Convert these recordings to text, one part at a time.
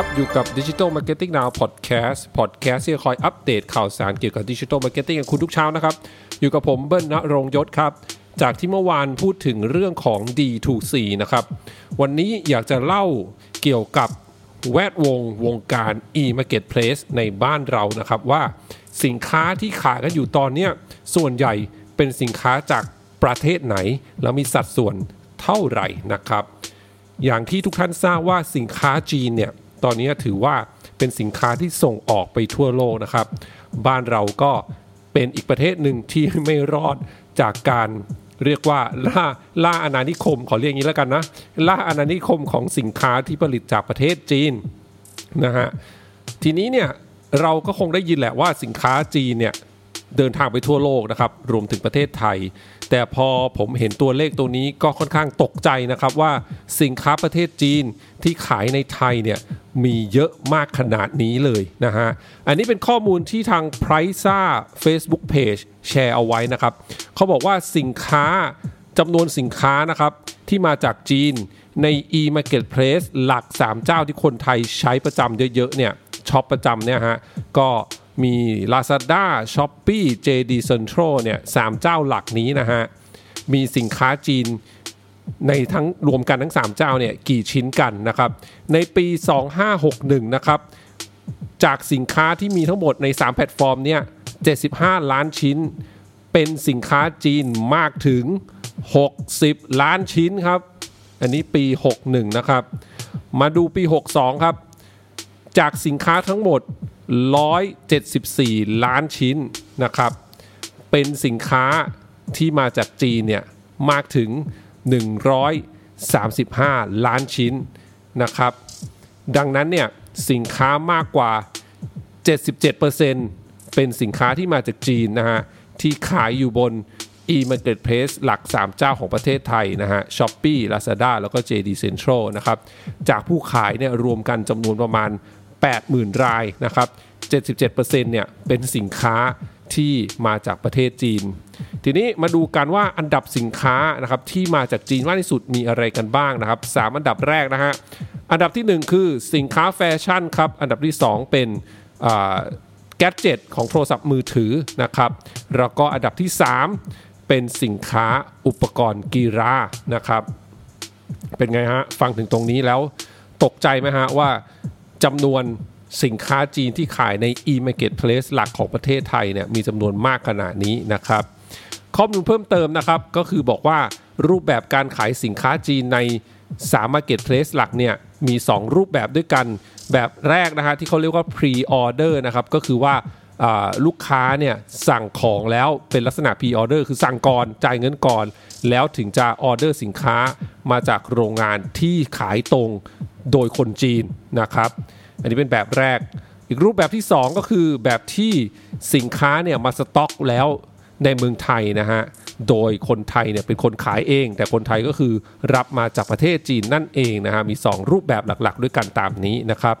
ครับ อยู่กับ Digital Marketing Now Podcast Podcast ที่คอยอัปเดตข่าวสารเกี่ยวกับ Digital Marketing กับคุณทุกเช้านะครับ อยู่กับผมเบิ้ลณรงค์ยศครับ จากที่เมื่อวานพูดถึงเรื่องของ D2C นะครับ วันนี้อยากจะเล่าเกี่ยวกับแวดวงวงการ e-marketplace ในบ้านเรานะครับ ว่าสินค้าที่ขายกันอยู่ตอนนี้ส่วนใหญ่เป็นสินค้าจากประเทศไหน แล้วมีสัดส่วนเท่าไหร่นะครับ อย่างที่ทุกท่านทราบว่าสินค้าจีนเนี่ย ตอนนี้ถือว่าเป็นสินค้าที่ส่งออกไปทั่วโลกนะครับ บ้านเราก็เป็นอีกประเทศหนึ่งที่ไม่รอดจากการเรียกว่าล่าล่าอาณานิคมขอเรียกอย่างนี้แล้วกันนะล่าอาณานิคมของสินค้าที่ผลิตจากประเทศจีนนะฮะทีนี้เนี่ยเราก็คงได้ยินแหละว่าสินค้าจีนเนี่ยเดินทางไปทั่วโลกนะครับรวมถึงประเทศไทย แต่พอผมเห็นตัวเลขตัวนี้ก็ค่อนข้างตกใจนะครับว่าสินค้าประเทศจีนที่ขายในไทยเนี่ยมีเยอะมากขนาดนี้เลยนะฮะ อันนี้เป็นข้อมูลที่ทาง p r i c e Facebook Page แชร์เอาไว้นะครับ เขาบอกว่าสินค้าจำนวนสินค้านะครับ ที่มาจากจีนใน e-marketplace หลัก 3 เจ้าที่คนไทยใช้ประจำเยอะๆเนี่ยช็อปประจำเนี่ยฮะ ก็ มี Lazada, Shopee, JD Central เนี่ยสามเจ้าหลักนี้นะฮะ มีสินค้าจีนในทั้งรวมกันทั้ง 3 เจ้าเนี่ยกี่ชิ้นกันนะครับ ในปี 2561 นะครับ จากสินค้าที่มีทั้งหมดใน 3 แพลตฟอร์มเนี่ย75 ล้านชิ้น เป็นสินค้าจีนมากถึง 60 ล้านชิ้นครับ อันนี้ปี 61 นะครับ มาดูปี 62 ครับ จากสินค้าทั้งหมด 174 ล้านชิ้นนะครับ เป็นสินค้าที่มาจากจีนเนี่ยมากถึง 135 ล้านชิ้นนะครับ ดังนั้นเนี่ยสินค้ามากกว่า 77%เป็นสินค้าที่มาจากจีนนะฮะที่ขายอยู่บน e-marketplace หลัก 3 เจ้าของประเทศไทยนะฮะ Shopee Lazada แล้วก็ JD Central นะครับ จากผู้ขายเนี่ยรวมกันจำนวนประมาณ 80,000 รายนะครับ 77%เนี่ยเป็นสินค้าที่มาจากประเทศจีน ทีนี้มาดูกันว่าอันดับสินค้านะครับที่มาจากจีนมากที่สุดมีอะไรกันบ้างนะครับ 3 อันดับแรกนะฮะ อันดับที่ 1 คือสินค้าแฟชั่นครับ อันดับที่ 2 เป็นแกจเจ็ตของโทรศัพท์มือถือนะครับ แล้วก็อันดับที่ 3 เป็นสินค้าอุปกรณ์กีฬานะครับ เป็นไงฮะ ฟังถึงตรงนี้แล้วตกใจไหมฮะว่า จำนวนสินค้าจีนที่ขายใน e-marketplace หลักของประเทศไทยเนี่ยมีจำนวนมากขนาดนี้นะครับ ข้อมูลเพิ่มเติมนะครับ ก็คือบอกว่ารูปแบบการขายสินค้าจีนใน3 marketplace หลักเนี่ยมี 2 รูปแบบด้วยกันแบบแรกนะฮะที่เขาเรียกว่า pre order นะครับก็คือว่าลูกค้าเนี่ยสั่งของแล้วเป็นลักษณะ pre order คือสั่งก่อนจ่ายเงินก่อน แล้วถึงจะออเดอร์สินค้ามาจากโรงงานที่ขายตรง โดยคนจีนนะครับ อันนี้เป็นแบบแรก อีกรูปแบบที่ 2 ก็คือแบบที่สินค้าเนี่ยมาสต็อกแล้วในเมืองไทยนะฮะ โดยคนไทยเนี่ยเป็นคนขายเอง แต่คนไทยก็คือรับมาจากประเทศจีนนั่นเองนะฮะ มี 2 รูปแบบหลักๆ ด้วยกันตามนี้นะครับ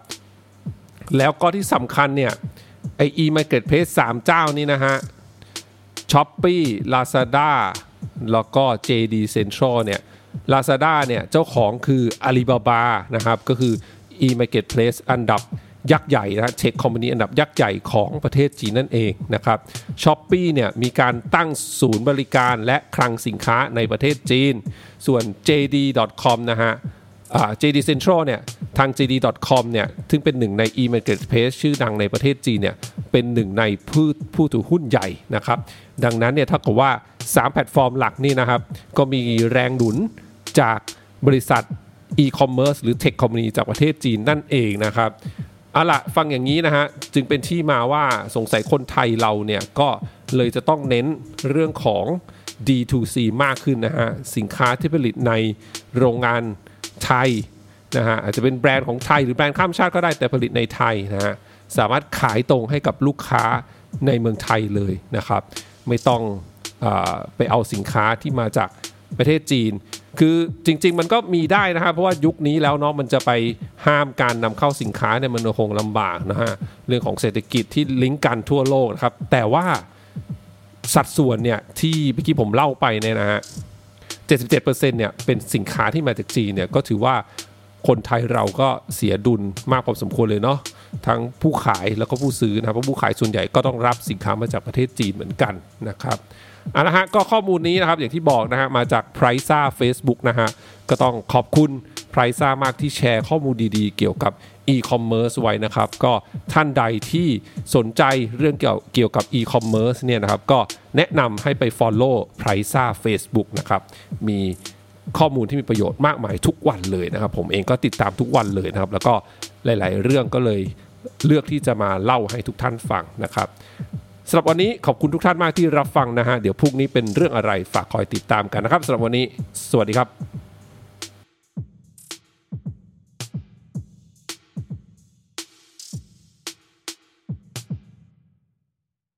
แล้วก็ที่สำคัญเนี่ยไอ e-marketplace 3เจ้านี้นะฮะ Shopee Lazada แล้วก็ JD Central เนี่ย Lazada เนี่ยเจ้าของคือ Alibaba นะครับก็คือ e-marketplace อันดับยักษ์ใหญ่นะเทคคอมพานีอันดับยักษ์ใหญ่ของประเทศจีนนั่นเองนะครับช้อปปีเนี่ยมีการตั้งศูนย์บริการและคลังสินค้าในประเทศจีน ส่วน JD.com นะฮะ JD Central เนี่ยทาง JD.com เนี่ยซึ่งเป็นหนึ่งใน e-marketplace ชื่อดังในประเทศจีนเนี่ยเป็นหนึ่งในผู้ผู้ถือหุ้นใหญ่นะครับ ดังนั้นเนี่ยถ้ากับว่า 3 แพลตฟอร์มหลักนี่นะครับ ก็มีแรงหนุน จากบริษัท e-commerce หรือ tech company จากประเทศจีนนั่นเองนะครับเอาละฟังอย่างนี้นะฮะ จึงเป็นที่มาว่าสงสัยคนไทยเราเนี่ย ก็เลยจะต้องเน้นเรื่องของ D2C มากขึ้นนะฮะ สินค้าที่ผลิตในโรงงานไทยนะฮะ อาจจะเป็นแบรนด์ของไทยหรือแบรนด์ข้ามชาติก็ได้แต่ผลิตในไทยนะฮะ สามารถขายตรงให้กับลูกค้าในเมืองไทยเลยนะครับ ไม่ต้องอไปเอาสินค้าที่มาจากประเทศจีน คือจริง ๆ มันก็มีได้นะครับเพราะว่ายุคนี้แล้วเนาะมันจะไปห้ามการนำเข้าสินค้าเนี่ยมันคงลำบากนะฮะเรื่องของเศรษฐกิจที่ลิงก์กันทั่วโลกนะครับ แต่ว่าสัดส่วนเนี่ยที่เมื่อกี้ผมเล่าไปเนี่ยนะฮะ77%เนี่ยเป็นสินค้าที่มาจากจีนเนี่ยก็ถือว่าคนไทยเราก็เสียดุลมากพอสมควรเลยเนาะ ทั้งผู้ขายแล้วก็ผู้ซื้อนะครับเพราะผู้ขายส่วนใหญ่ก็ต้องรับสินค้ามาจากประเทศจีนเหมือนกันนะครับเอาละฮะก็ข้อมูลนี้นะครับอย่างที่บอกนะฮะมาจาก p r i c e Facebook นะฮะก็ต้องขอบคุณ p r i c e มากที่แชร์ข้อมูลดีๆ เกี่ยวกับ e-commerce ไว้นะครับ ก็ท่านใดที่สนใจเรื่องเกี่ยวเกี่ยวกับ e-commerce เนี่ยนะครับ ก็แนะนำให้ไป follow p r i c e Facebook นะครับ มีข้อมูลที่มีประโยชน์มากมายทุกวันเลยนะครับ ผมเองก็ติดตามทุกวันเลยนะครับ แล้วก็ หลาย ๆ เรื่องก็เลยเลือกที่จะมาเล่าให้ทุกท่านฟังนะครับสำหรับวันนี้ขอบคุณทุกท่านมากที่รับฟังนะฮะ เดี๋ยวพรุ่งนี้เป็นเรื่องอะไรฝากคอยติดตามกันนะครับสำหรับวันนี้ สวัสดีครับ